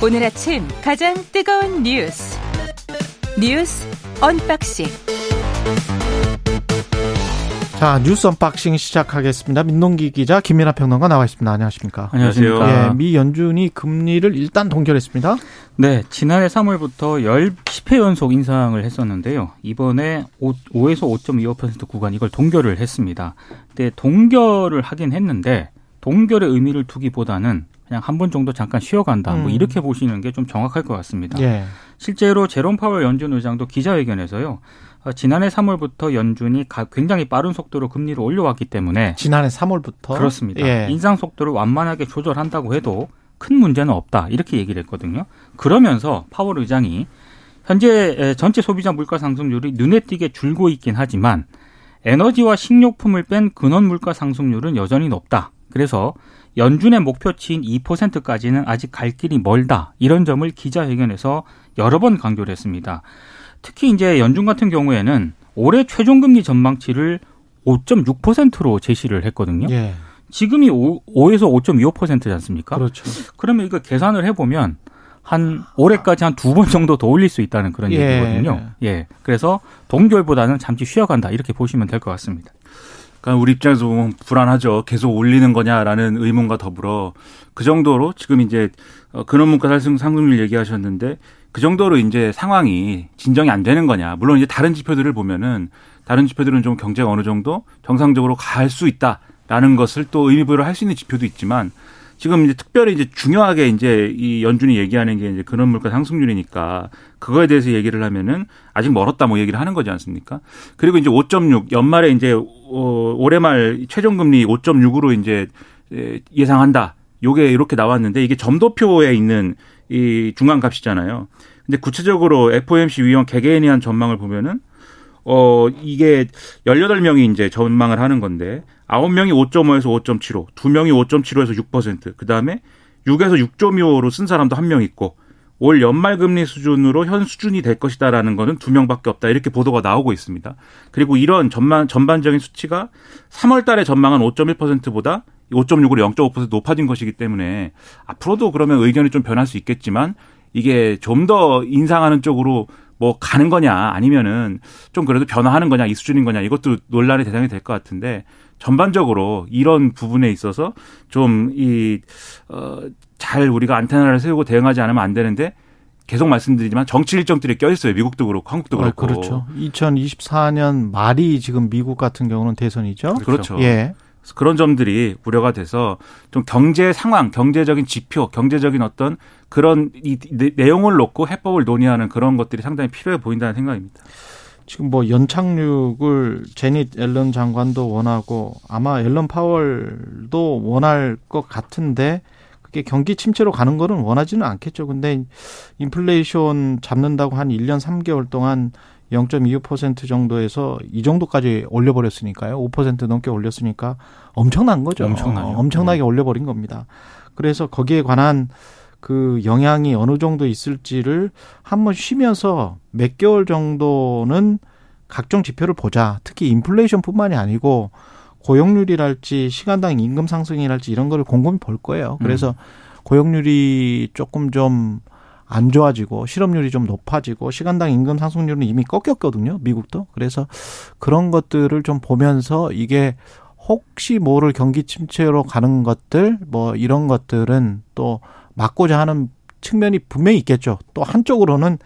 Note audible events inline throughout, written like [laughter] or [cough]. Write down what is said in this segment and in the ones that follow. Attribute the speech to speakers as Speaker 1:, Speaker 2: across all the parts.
Speaker 1: 오늘 아침 가장 뜨거운 뉴스 뉴스 언박싱
Speaker 2: 자 뉴스 언박싱 시작하겠습니다. 민동기 기자 김민하 평론가 나와 있습니다. 안녕하십니까?
Speaker 3: 안녕하세요.
Speaker 2: 예, 미 연준이 금리를 일단 동결했습니다.
Speaker 3: 네, 지난해 3월부터 10회 연속 인상을 했었는데요. 이번에 5, 5에서 5.25% 구간 이걸 동결을 했습니다. 근데 동결을 하긴 했는데 동결의 의미를 두기보다는 그냥 한 번 정도 잠깐 쉬어간다. 뭐
Speaker 2: 음.
Speaker 3: 이렇게 보시는 게 좀 정확할 것 같습니다.
Speaker 2: 예.
Speaker 3: 실제로 제롬 파월 연준 의장도 기자회견에서요. 어, 지난해 3월부터 연준이 가- 굉장히 빠른 속도로 금리를 올려왔기 때문에
Speaker 2: 지난해 3월부터
Speaker 3: 그렇습니다.
Speaker 2: 예.
Speaker 3: 인상 속도를 완만하게 조절한다고 해도 큰 문제는 없다 이렇게 얘기를 했거든요. 그러면서 파월 의장이 현재 에, 전체 소비자 물가 상승률이 눈에 띄게 줄고 있긴 하지만 에너지와 식료품을 뺀 근원 물가 상승률은 여전히 높다. 그래서 연준의 목표치인 2%까지는 아직 갈 길이 멀다. 이런 점을 기자회견에서 여러 번 강조를 했습니다. 특히 이제 연준 같은 경우에는 올해 최종금리 전망치를 5.6%로 제시를 했거든요.
Speaker 2: 예.
Speaker 3: 지금이 5, 5에서 5.25%지 않습니까?
Speaker 2: 그렇죠.
Speaker 3: 그러면 이거 계산을 해보면 한 올해까지 한 두 번 정도 더 올릴 수 있다는 그런
Speaker 2: 예.
Speaker 3: 얘기거든요. 예. 그래서 동결보다는 잠시 쉬어간다 이렇게 보시면 될 것 같습니다.
Speaker 4: 그러니까 우리 입장에서 보면 불안하죠. 계속 올리는 거냐라는 의문과 더불어 그 정도로 지금 이제 어, 근원물가 상승 상승률 얘기하셨는데 그 정도로 이제 상황이 진정이 안 되는 거냐. 물론 이제 다른 지표들을 보면은 다른 지표들은 좀 경제가 어느 정도 정상적으로 갈 수 있다라는 것을 또 의미부여를 할 수 있는 지표도 있지만 지금 이제 특별히 이제 중요하게 이제 이 연준이 얘기하는 게 이제 근원 물가 상승률이니까 그거에 대해서 얘기를 하면은 아직 멀었다 뭐 얘기를 하는 거지 않습니까? 그리고 이제 5.6 연말에 이제 어 올해 말 최종 금리 5.6으로 이제 예, 예상한다. 요게 이렇게 나왔는데 이게 점도표에 있는 이 중간 값이잖아요. 근데 구체적으로 FOMC 위원 개개인이 한 전망을 보면은 어, 이게 18명이 이제 전망을 하는 건데, 9명이 5.5에서 5.75, 2명이 5.75에서 6%, 그 다음에 6에서 6.25로 쓴 사람도 한 명 있고, 올 연말 금리 수준으로 현 수준이 될 것이다라는 거는 두 명밖에 없다. 이렇게 보도가 나오고 있습니다. 그리고 이런 전반, 전반적인 수치가 3월 달에 전망한 5.1%보다 5.6으로 0.5% 높아진 것이기 때문에 앞으로도 그러면 의견이 좀 변할 수 있겠지만 이게 좀 더 인상하는 쪽으로 뭐 가는 거냐 아니면은 좀 그래도 변화하는 거냐 이 수준인 거냐 이것도 논란의 대상이 될 것 같은데 전반적으로 이런 부분에 있어서 좀 이 어 잘 우리가 안테나를 세우고 대응하지 않으면 안 되는데 계속 말씀드리지만 정치 일정들이 껴 있어요. 미국도 그렇고 한국도
Speaker 2: 어,
Speaker 4: 그렇고.
Speaker 2: 그렇죠. 2024년 말이 지금 미국 같은 경우는 대선이죠.
Speaker 4: 그렇죠.
Speaker 2: 예.
Speaker 4: 그래서 그런 점들이 우려가 돼서 좀 경제 상황, 경제적인 지표, 경제적인 어떤 그런 이 내- 내용을 놓고 해법을 논의하는 그런 것들이 상당히 필요해 보인다는 생각입니다.
Speaker 2: 지금 뭐 연착륙을 제닛 앨런 장관도 원하고 아마 앨런 파월도 원할 것 같은데 그게 경기 침체로 가는 거는 원하지는 않겠죠. 근데 인플레이션 잡는다고 한 1년 3개월 동안 0.25% 정도에서 이 정도까지 올려버렸으니까요. 5% 넘게 올렸으니까 엄청난 거죠.
Speaker 3: 엄청나요.
Speaker 2: 어, 엄청나게 올려버린 겁니다. 그래서 거기에 관한 그 영향이 어느 정도 있을지를 한번 쉬면서 몇 개월 정도는 각종 지표를 보자. 특히 인플레이션뿐만이 아니고 고용률이랄지 시간당 임금 상승이랄지 이런 거를 곰곰이 볼 거예요. 그래서 고용률이 조금 좀 안 좋아지고 실업률이 좀 높아지고 시간당 임금 상승률은 이미 꺾였거든요. 미국도. 그래서 그런 것들을 좀 보면서 이게 혹시 모를 경기 침체로 가는 것들 뭐 이런 것들은 또 막고자 하는 측면이 분명히 있겠죠. 또 한쪽으로는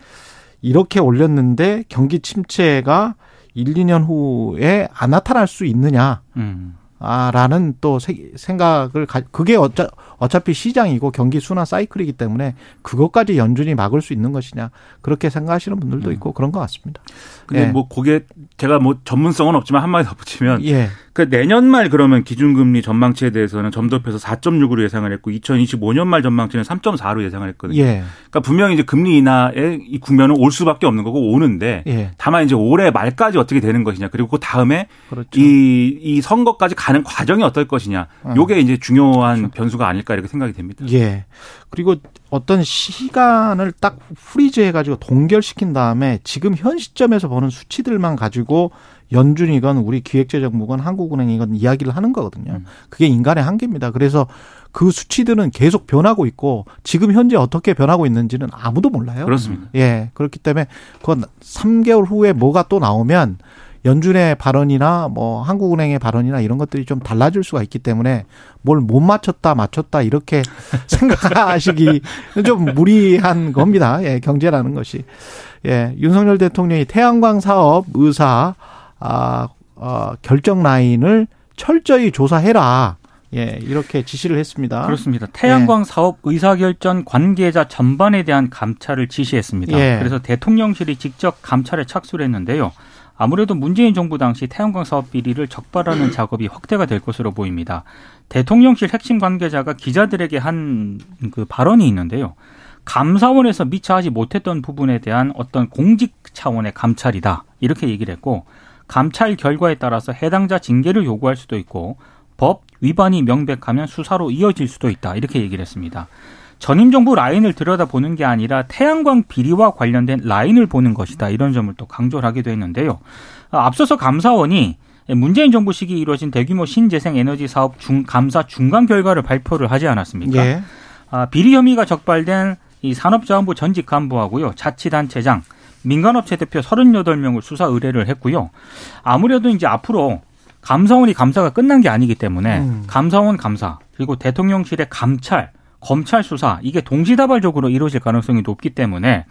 Speaker 2: 이렇게 올렸는데 경기 침체가 1, 2년 후에 안 나타날 수 있느냐.
Speaker 3: 음.
Speaker 2: 아, 라는 또 세- 생각을, 가, 그게 어차, 어차피 시장이고 경기 순환 사이클이기 때문에 그것까지 연준이 막을 수 있는 것이냐. 그렇게 생각하시는 분들도 있고 그런 것 같습니다.
Speaker 4: 근데
Speaker 2: 예.
Speaker 4: 뭐 그게 제가 뭐 전문성은 없지만 한마디 덧붙이면
Speaker 2: 예.
Speaker 4: 그 내년 말 그러면 기준금리 전망치에 대해서는 점도표에서 4.6으로 예상을 했고 2025년 말 전망치는 3.4로 예상을 했거든요.
Speaker 2: 예.
Speaker 4: 그러니까 분명히 이제 금리 인하의 이 국면은 올 수밖에 없는 거고 오는데
Speaker 2: 예.
Speaker 4: 다만 이제 올해 말까지 어떻게 되는 것이냐 그리고 그 다음에
Speaker 2: 그렇죠.
Speaker 4: 이, 이 선거까지 가는 과정이 어떨 것이냐
Speaker 2: 어.
Speaker 4: 요게 이제 중요한 변수가 아닐까 이렇게 생각이 됩니다.
Speaker 2: 예. 그리고 어떤 시간을 딱 freeze 해 가지고 동결시킨 다음에 지금 현 시점에서 보는 수치들만 가지고 연준이건 우리 기획재정부건 한국은행이건 이야기를 하는 거거든요.
Speaker 3: 음.
Speaker 2: 그게 인간의 한계입니다. 그래서 그 수치들은 계속 변하고 있고 지금 현재 어떻게 변하고 있는지는 아무도 몰라요.
Speaker 4: 그렇습니다.
Speaker 2: 예. 그렇기 때문에 그건 3개월 후에 뭐가 또 나오면 연준의 발언이나 뭐 한국은행의 발언이나 이런 것들이 좀 달라질 수가 있기 때문에 뭘 못 맞췄다 맞췄다 이렇게 [laughs] 생각하시기 좀 무리한 겁니다. 예, 경제라는 것이. 예, 윤석열 대통령이 태양광 사업 의사 아, 어, 결정 라인을 철저히 조사해라. 예, 이렇게 지시를 했습니다.
Speaker 3: 그렇습니다. 태양광 사업 의사결정 관계자 전반에 대한 감찰을 지시했습니다.
Speaker 2: 예.
Speaker 3: 그래서 대통령실이 직접 감찰에 착수를 했는데요. 아무래도 문재인 정부 당시 태양광 사업 비리를 적발하는 [clears throat] 작업이 확대가 될 것으로 보입니다. 대통령실 핵심 관계자가 기자들에게 한 그 발언이 있는데요. 감사원에서 미처 하지 못했던 부분에 대한 어떤 공직 차원의 감찰이다. 이렇게 얘기를 했고 감찰 결과에 따라서 해당자 징계를 요구할 수도 있고 법 위반이 명백하면 수사로 이어질 수도 있다. 이렇게 얘기를 했습니다. 전임 정부 라인을 들여다보는 게 아니라 태양광 비리와 관련된 라인을 보는 것이다. 이런 점을 또 강조를 하기도 했는데요. 앞서서 감사원이 문재인 정부 시기 이루어진 대규모 신재생 에너지 사업 중 감사 중간 결과를 발표를 하지 않았습니까?
Speaker 2: 예.
Speaker 3: 아, 비리 혐의가 적발된 이 산업자원부 전직 간부하고요. 자치단체장, 민간업체 대표 38명을 수사 의뢰를 했고요. 아무래도 이제 앞으로 감사원이 감사가 끝난 게 아니기 때문에
Speaker 2: 음.
Speaker 3: 감사원 감사 그리고 대통령실의 감찰, 검찰 수사 이게 동시다발적으로 이루어질 가능성이 높기 때문에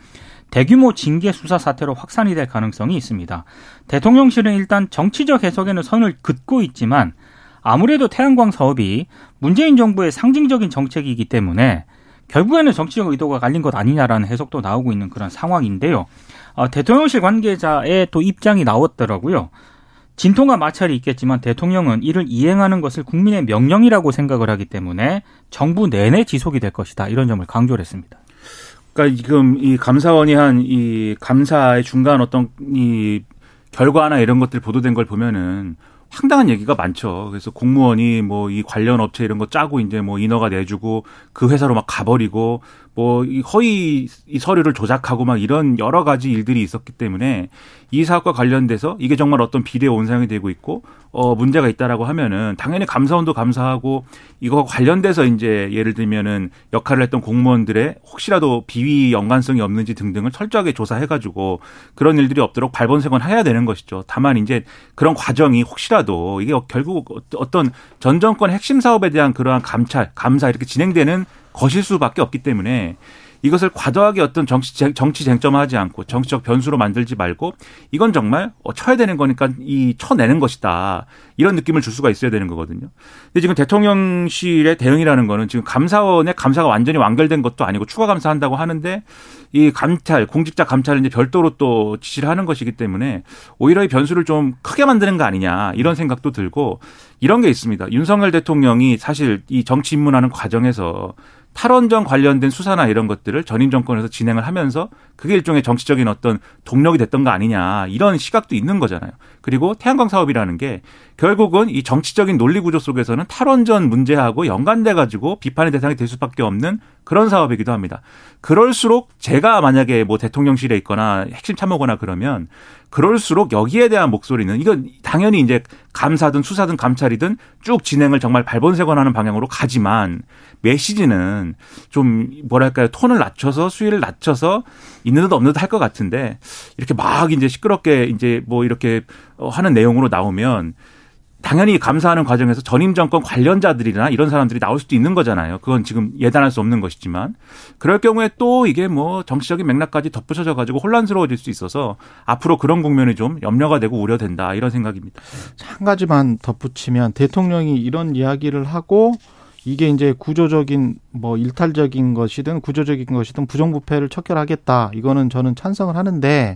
Speaker 3: 대규모 징계 수사 사태로 확산이 될 가능성이 있습니다. 대통령실은 일단 정치적 해석에는 선을 긋고 있지만 아무래도 태양광 사업이 문재인 정부의 상징적인 정책이기 때문에 결국에는 정치적 의도가 갈린 것 아니냐라는 해석도 나오고 있는 그런 상황인데요. 어, 대통령실 관계자의 또 입장이 나왔더라고요. 진통과 마찰이 있겠지만 대통령은 이를 이행하는 것을 국민의 명령이라고 생각을 하기 때문에 정부 내내 지속이 될 것이다. 이런 점을 강조를 했습니다.
Speaker 4: 그러니까 지금 이 감사원이 한 이 감사의 중간 어떤 이 결과나 이런 것들 보도된 걸 보면은 황당한 얘기가 많죠. 그래서 공무원이 뭐 이 관련 업체 이런 거 짜고 이제 뭐 인허가 내주고 그 회사로 막 가버리고 뭐 이 허위 이 서류를 조작하고 막 이런 여러 가지 일들이 있었기 때문에 이 사업과 관련돼서 이게 정말 어떤 비례 온상이 되고 있고 어 문제가 있다라고 하면은 당연히 감사원도 감사하고 이거 관련돼서 이제 예를 들면은 역할을 했던 공무원들의 혹시라도 비위 연관성이 없는지 등등을 철저하게 조사해 가지고 그런 일들이 없도록 발본색원 해야 되는 것이죠. 다만 이제 그런 과정이 혹시라도 이게 결국 어떤 전 정권 핵심 사업에 대한 그러한 감찰, 감사 이렇게 진행되는 것일 수밖에 없기 때문에 이것을 과도하게 어떤 정치 정치 쟁점하지 않고 정치적 변수로 만들지 말고 이건 정말 어, 쳐야 되는 거니까 이 쳐내는 것이다 이런 느낌을 줄 수가 있어야 되는 거거든요. 근데 지금 대통령실의 대응이라는 거는 지금 감사원의 감사가 완전히 완결된 것도 아니고 추가 감사한다고 하는데 이 감찰 공직자 감찰을 이제 별도로 또 지시를 하는 것이기 때문에 오히려 이 변수를 좀 크게 만드는 거 아니냐 이런 생각도 들고 이런 게 있습니다. 윤석열 대통령이 사실 이 정치 입문하는 과정에서 탈원전 관련된 수사나 이런 것들을 전임 정권에서 진행을 하면서 그게 일종의 정치적인 어떤 동력이 됐던 거 아니냐 이런 시각도 있는 거잖아요. 그리고 태양광 사업이라는 게 결국은 이 정치적인 논리 구조 속에서는 탈원전 문제하고 연관돼 가지고 비판의 대상이 될 수밖에 없는 그런 사업이기도 합니다. 그럴수록 제가 만약에 뭐 대통령실에 있거나 핵심 참모거나 그러면 그럴수록 여기에 대한 목소리는 이건 당연히 이제 감사든 수사든 감찰이든 쭉 진행을 정말 발본색원하는 방향으로 가지만 메시지는 좀 뭐랄까요? 톤을 낮춰서 수위를 낮춰서 있는 듯 없는 듯 할 것 같은데 이렇게 막 이제 시끄럽게 이제 뭐 이렇게 하는 내용으로 나오면 당연히 감사하는 과정에서 전임 정권 관련자들이나 이런 사람들이 나올 수도 있는 거잖아요. 그건 지금 예단할 수 없는 것이지만 그럴 경우에 또 이게 뭐 정치적인 맥락까지 덧붙여져 가지고 혼란스러워질 수 있어서 앞으로 그런 국면이 좀 염려가 되고 우려된다 이런 생각입니다.
Speaker 2: 한 가지만 덧붙이면 대통령이 이런 이야기를 하고 이게 이제 구조적인 뭐 일탈적인 것이든 구조적인 것이든 부정부패를 척결하겠다. 이거는 저는 찬성을 하는데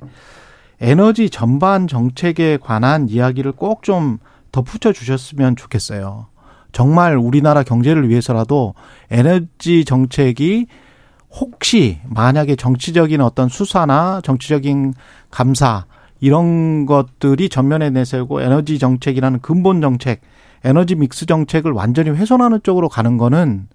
Speaker 2: 에너지 전반 정책에 관한 이야기를 꼭좀 덧붙여 주셨으면 좋겠어요. 정말 우리나라 경제를 위해서라도 에너지 정책이 혹시 만약에 정치적인 어떤 수사나 정치적인 감사 이런 것들이 전면에 내세우고 에너지 정책이라는 근본 정책, 에너지 믹스 정책을 완전히 훼손하는 쪽으로 가는 거는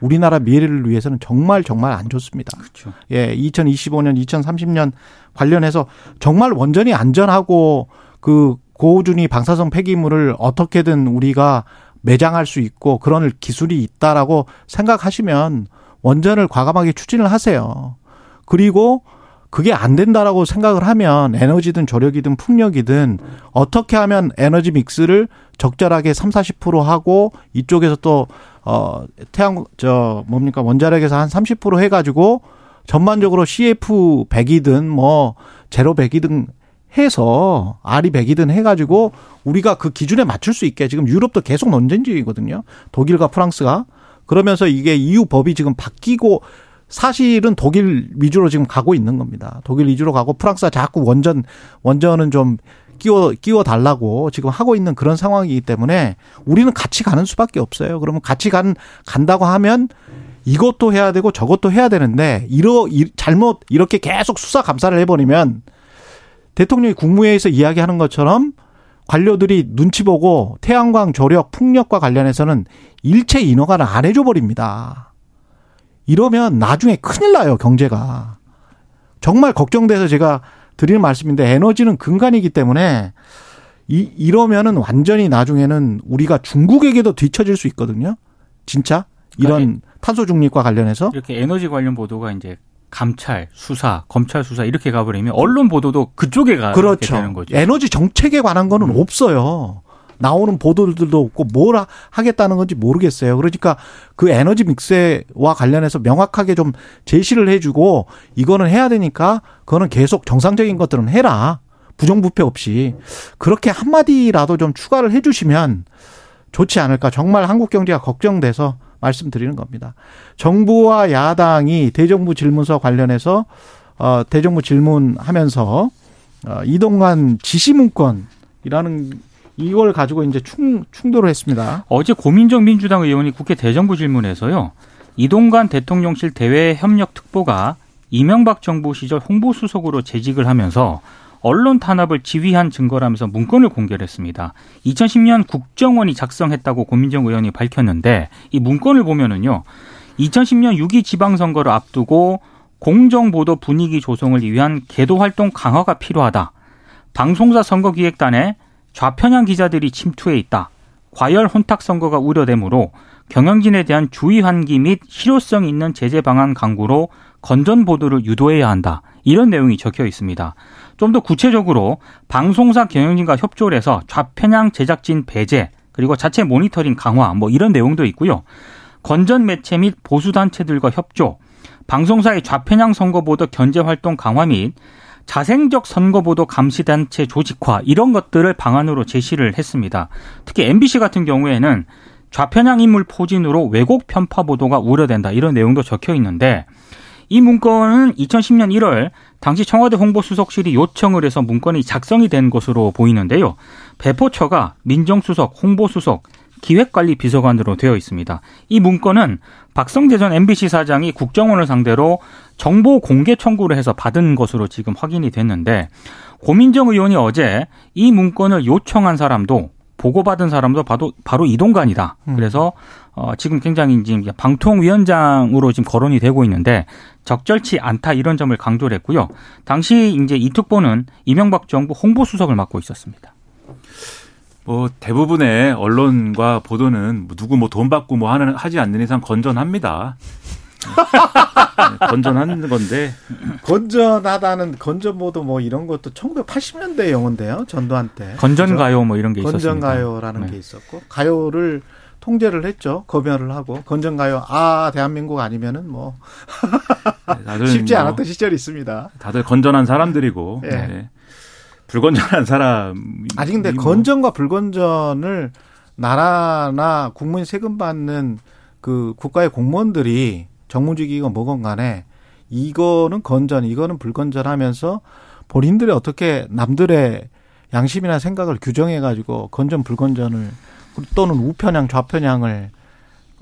Speaker 2: 우리나라 미래를 위해서는 정말 정말 안 좋습니다.
Speaker 3: 그렇죠.
Speaker 2: 예, 2025년, 2030년 관련해서 정말 원전이 안전하고 그 고준위 방사성 폐기물을 어떻게든 우리가 매장할 수 있고 그런 기술이 있다라고 생각하시면 원전을 과감하게 추진을 하세요. 그리고 그게 안 된다라고 생각을 하면 에너지든 조력이든 풍력이든 어떻게 하면 에너지 믹스를 적절하게 3, 40% 하고 이쪽에서 또, 어, 태양, 저, 뭡니까, 원자력에서 한 30% 해가지고 전반적으로 CF 100이든 뭐, 제로 100이든 해서 아리 100이든 해가지고 우리가 그 기준에 맞출 수 있게 지금 유럽도 계속 논쟁 중이거든요. 독일과 프랑스가. 그러면서 이게 EU 법이 지금 바뀌고 사실은 독일 위주로 지금 가고 있는 겁니다. 독일 위주로 가고 프랑스가 자꾸 원전 원전은 좀 끼워 끼워 달라고 지금 하고 있는 그런 상황이기 때문에 우리는 같이 가는 수밖에 없어요. 그러면 같이 간 간다고 하면 이것도 해야 되고 저것도 해야 되는데 이러 잘못 이렇게 계속 수사 감사를 해버리면 대통령이 국무회의에서 이야기하는 것처럼 관료들이 눈치 보고 태양광 조력 풍력과 관련해서는 일체 인허가를 안 해줘 버립니다. 이러면 나중에 큰일 나요, 경제가. 정말 걱정돼서 제가 드리는 말씀인데 에너지는 근간이기 때문에 이, 이러면은 완전히 나중에는 우리가 중국에게도 뒤처질 수 있거든요. 진짜 이런 그러니까 탄소 중립과 관련해서
Speaker 3: 이렇게 에너지 관련 보도가 이제 감찰, 수사, 검찰 수사 이렇게 가버리면 언론 보도도 그쪽에 가
Speaker 2: 그렇죠.
Speaker 3: 되는 거죠.
Speaker 2: 에너지 정책에 관한 거는 음. 없어요. 나오는 보도들도 없고 뭘 하겠다는 건지 모르겠어요. 그러니까 그 에너지 믹스와 관련해서 명확하게 좀 제시를 해주고 이거는 해야 되니까 그거는 계속 정상적인 것들은 해라. 부정부패 없이. 그렇게 한마디라도 좀 추가를 해주시면 좋지 않을까. 정말 한국 경제가 걱정돼서 말씀드리는 겁니다. 정부와 야당이 대정부 질문서 관련해서 어 대정부 질문하면서 어 이동관 지시 문건이라는 이걸 가지고 이제 충, 충돌을 했습니다.
Speaker 3: 어제 고민정 민주당 의원이 국회 대정부 질문에서요. 이동관 대통령실 대외 협력 특보가 이명박 정부 시절 홍보수석으로 재직을 하면서 언론 탄압을 지휘한 증거라면서 문건을 공개를 했습니다. 2010년 국정원이 작성했다고 고민정 의원이 밝혔는데 이 문건을 보면은요. 2010년 6.2 지방선거를 앞두고 공정보도 분위기 조성을 위한 개도 활동 강화가 필요하다. 방송사 선거기획단에 좌편향 기자들이 침투해 있다. 과열 혼탁 선거가 우려되므로 경영진에 대한 주의 환기 및 실효성 있는 제재 방안 강구로 건전 보도를 유도해야 한다. 이런 내용이 적혀 있습니다. 좀 더 구체적으로 방송사 경영진과 협조를 해서 좌편향 제작진 배제 그리고 자체 모니터링 강화 뭐 이런 내용도 있고요. 건전 매체 및 보수 단체들과 협조, 방송사의 좌편향 선거보도 견제 활동 강화 및 자생적 선거보도 감시단체 조직화 이런 것들을 방안으로 제시를 했습니다. 특히 MBC 같은 경우에는 좌편향 인물 포진으로 왜곡 편파 보도가 우려된다 이런 내용도 적혀 있는데 이 문건은 2010년 1월 당시 청와대 홍보수석실이 요청을 해서 문건이 작성이 된 것으로 보이는데요. 배포처가 민정수석, 홍보수석, 기획관리 비서관으로 되어 있습니다. 이 문건은 박성재 전 MBC 사장이 국정원을 상대로 정보 공개 청구를 해서 받은 것으로 지금 확인이 됐는데 고민정 의원이 어제 이 문건을 요청한 사람도 보고받은 사람도 바로, 이동관이다. 음. 그래서 어, 지금 굉장히 지금 방통위원장으로 지금 거론이 되고 있는데 적절치 않다 이런 점을 강조를 했고요. 당시 이제 이 특보는 이명박 정부 홍보수석을 맡고 있었습니다.
Speaker 4: 뭐 대부분의 언론과 보도는 뭐 누구 뭐 돈 받고 뭐 하는 하지 않는 이상 건전합니다. 네, [laughs] 건전한 건데
Speaker 2: 건전하다는 건전보도 뭐 이런 것도 1980년대 영어인데요 전두환 때
Speaker 3: 건전가요 뭐 이런 게 있었습니다.
Speaker 2: 건전가요라는 네. 게 있었고 가요를 통제를 했죠 검열을 하고 건전가요 아 대한민국 아니면은 뭐 네, [laughs] 쉽지 뭐 않았던 시절이 있습니다.
Speaker 4: 다들 건전한 사람들이고 네. 네. 불건전한 사람
Speaker 2: 아니 근데 뭐. 건전과 불건전을 나라나 국민 세금 받는 그 국가의 공무원들이 정무직이건 뭐건 간에 이거는 건전, 이거는 불건전하면서 본인들이 어떻게 남들의 양심이나 생각을 규정해 가지고 건전 불건전을 또는 우편향 좌편향을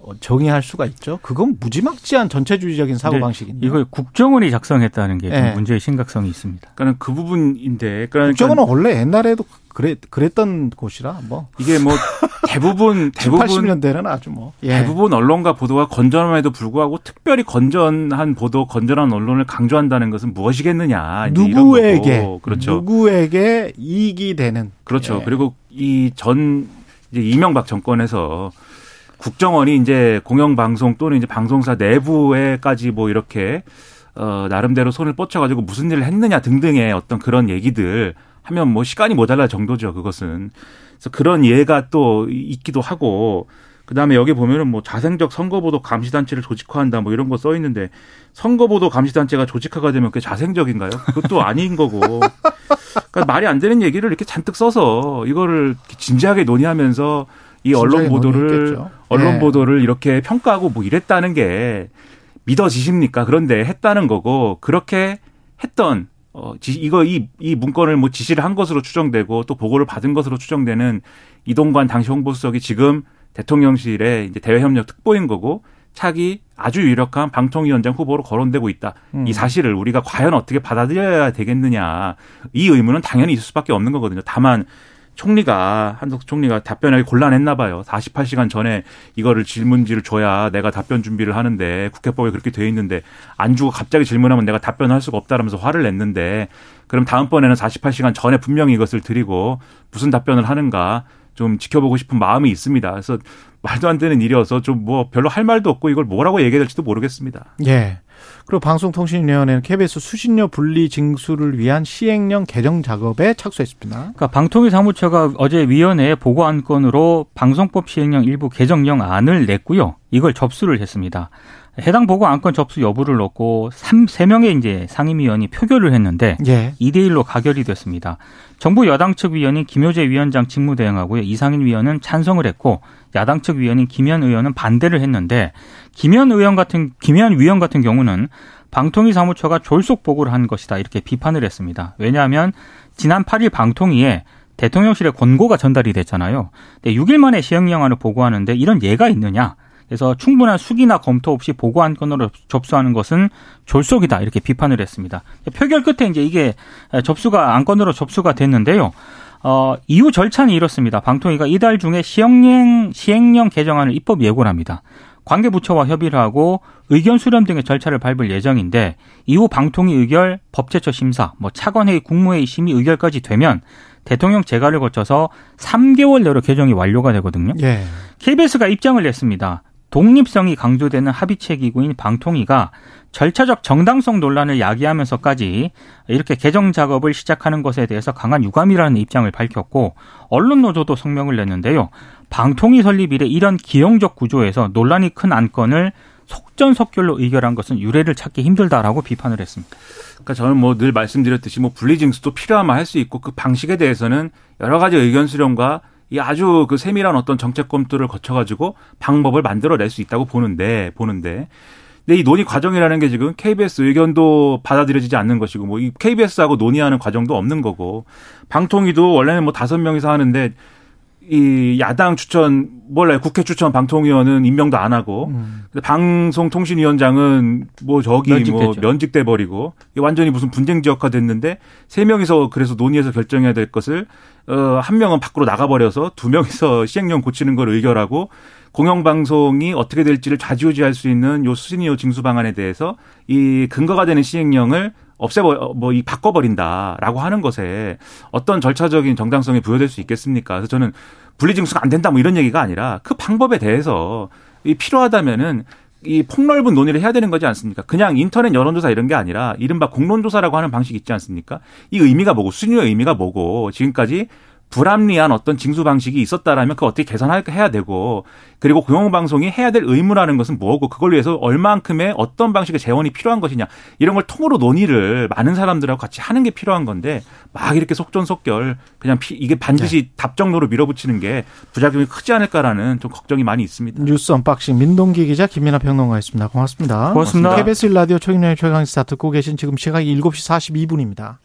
Speaker 2: 어, 정의할 수가 있죠. 그건 무지막지한 전체주의적인 사고 방식인데
Speaker 3: 이걸 국정원이 작성했다는 게
Speaker 2: 네.
Speaker 3: 문제의 심각성이 있습니다.
Speaker 4: 그러니까 그 부분인데 그러니까
Speaker 2: 국정원은 원래 옛날에도 그래 그랬던 곳이라 뭐
Speaker 4: 이게 뭐 [laughs] 대부분 대부분
Speaker 2: 80년대는 아주 뭐 예.
Speaker 4: 대부분 언론과 보도가 건전함에도 불구하고 특별히 건전한 보도, 건전한 언론을 강조한다는 것은 무엇이겠느냐.
Speaker 2: 누구에게
Speaker 4: 거고. 그렇죠.
Speaker 2: 누구에게 이익이 되는
Speaker 4: 그렇죠.
Speaker 2: 예.
Speaker 4: 그리고 이전 이제 이명박 정권에서 국정원이 이제 공영방송 또는 이제 방송사 내부에까지 뭐 이렇게 어 나름대로 손을 뻗쳐가지고 무슨 일을 했느냐 등등의 어떤 그런 얘기들 하면 뭐 시간이 모자랄 정도죠. 그것은 그래서 그런 예가 또 있기도 하고 그다음에 여기 보면은 뭐 자생적 선거보도 감시단체를 조직화한다 뭐 이런 거 써 있는데 선거보도 감시단체가 조직화가 되면 그게 자생적인가요? 그것도 아닌 거고. 그러니까 말이 안 되는 얘기를 이렇게 잔뜩 써서 이거를 진지하게 논의하면서 이 언론 보도를. 언론
Speaker 2: 예.
Speaker 4: 보도를 이렇게 평가하고 뭐 이랬다는 게 믿어지십니까? 그런데 했다는 거고 그렇게 했던 어, 지, 이거 이, 이 문건을 뭐 지시를 한 것으로 추정되고 또 보고를 받은 것으로 추정되는 이동관 당시 홍보수석이 지금 대통령실의 이제 대외협력 특보인 거고 차기 아주 유력한 방통위원장 후보로 거론되고 있다.
Speaker 2: 음.
Speaker 4: 이 사실을 우리가 과연 어떻게 받아들여야 되겠느냐. 이 의문은 당연히 있을 수밖에 없는 거거든요. 다만 총리가 한덕수 총리가 답변하기 곤란했나 봐요. 48시간 전에 이거를 질문지를 줘야 내가 답변 준비를 하는데 국회법에 그렇게 돼 있는데 안 주고 갑자기 질문하면 내가 답변할 수가 없다라면서 화를 냈는데 그럼 다음번에는 48시간 전에 분명히 이것을 드리고 무슨 답변을 하는가 좀 지켜보고 싶은 마음이 있습니다. 그래서 말도 안 되는 일이어서 좀 뭐 별로 할 말도 없고 이걸 뭐라고 얘기해야 될지도 모르겠습니다.
Speaker 2: 예. 그리고 방송통신위원회는 KBS 수신료 분리 징수를 위한 시행령 개정 작업에 착수했습니다.
Speaker 3: 그러니까 방통위 사무처가 어제 위원회에 보고 안건으로 방송법 시행령 일부 개정령 안을 냈고요. 이걸 접수를 했습니다. 해당 보고 안건 접수 여부를 놓고 3, 3명의 이제 상임위원이 표결을 했는데
Speaker 2: 예.
Speaker 3: 2대 1로 가결이 됐습니다. 정부 여당 측 위원인 김효재 위원장 직무 대행하고요. 이상인 위원은 찬성을 했고 야당 측 위원인 김현 의원은 반대를 했는데 김현 의원 같은 김현 위원 같은 경우는 방통위 사무처가 졸속 보고를 한 것이다 이렇게 비판을 했습니다. 왜냐하면 지난 8일 방통위에 대통령실에 권고가 전달이 됐잖아요. 근데 6일 만에 시행령안을 보고하는데 이런 예가 있느냐? 그래서 충분한 수기나 검토 없이 보고 안건으로 접수하는 것은 졸속이다 이렇게 비판을 했습니다. 표결 끝에 이제 이게 접수가 안건으로 접수가 됐는데요. 어, 이후 절차는 이렇습니다. 방통위가 이달 중에 시행령 시행령 개정안을 입법 예고를 합니다. 관계 부처와 협의를 하고 의견 수렴 등의 절차를 밟을 예정인데 이후 방통위 의결, 법제처 심사, 뭐 차관회의, 국무회의 심의 의결까지 되면 대통령 재가를 거쳐서 3개월 내로 개정이 완료가 되거든요.
Speaker 2: 예.
Speaker 3: KBS가 입장을 냈습니다. 독립성이 강조되는 합의체 기구인 방통위가 절차적 정당성 논란을 야기하면서까지 이렇게 개정 작업을 시작하는 것에 대해서 강한 유감이라는 입장을 밝혔고 언론 노조도 성명을 냈는데요. 방통위 설립 이래 이런 기형적 구조에서 논란이 큰 안건을 속전속결로 의결한 것은 유례를 찾기 힘들다라고 비판을 했습니다.
Speaker 4: 그러니까 저는 뭐 늘 말씀드렸듯이 뭐 분리징수도 필요하면 할 수 있고 그 방식에 대해서는 여러 가지 의견 수렴과 이 아주 그 세밀한 어떤 정책 검토를 거쳐가지고 방법을 만들어낼 수 있다고 보는데 보는데. 근데 이 논의 과정이라는 게 지금 KBS 의견도 받아들여지지 않는 것이고 뭐 이 KBS하고 논의하는 과정도 없는 거고. 방통위도 원래는 뭐 다섯 명이서 하는데 이 야당 추천 몰라요 국회 추천 방통위원은 임명도 안 하고
Speaker 2: 음.
Speaker 4: 방송통신위원장은 뭐 저기 뭐
Speaker 3: 면직됐죠.
Speaker 4: 면직돼 버리고 완전히 무슨 분쟁 지역화 됐는데 세 명이서 그래서 논의해서 결정해야 될 것을 어한 명은 밖으로 나가 버려서 두 명이서 [laughs] 시행령 고치는 걸 의결하고 공영방송이 어떻게 될지를 좌지우지할 수 있는 요 수신료 징수 방안에 대해서 이 근거가 되는 시행령을 없애버 뭐 이 바꿔버린다라고 하는 것에 어떤 절차적인 정당성이 부여될 수 있겠습니까? 그래서 저는 분리징수가 안 된다 뭐 이런 얘기가 아니라 그 방법에 대해서 이 필요하다면은 이 폭넓은 논의를 해야 되는 거지 않습니까? 그냥 인터넷 여론조사 이런 게 아니라 이른바 공론조사라고 하는 방식이 있지 않습니까? 이 의미가 뭐고 수준의 의미가 뭐고 지금까지 불합리한 어떤 징수 방식이 있었다라면 그거 어떻게 개선해야 되고 그리고 공영방송이 해야 될 의무라는 것은 뭐고 그걸 위해서 얼만큼의 어떤 방식의 재원이 필요한 것이냐 이런 걸 통으로 논의를 많은 사람들하고 같이 하는 게 필요한 건데 막 이렇게 속전속결 그냥 피- 이게 반드시 답정너로 밀어붙이는 게 부작용이 크지 않을까라는 좀 걱정이 많이 있습니다.
Speaker 2: 뉴스 언박싱 민동기 기자 김민하 평론가였습니다. 고맙습니다.
Speaker 3: 고맙습니다.
Speaker 2: KBS 라디오 최경영의 최강시사 듣고 계신 지금 시각이 7시 42분입니다.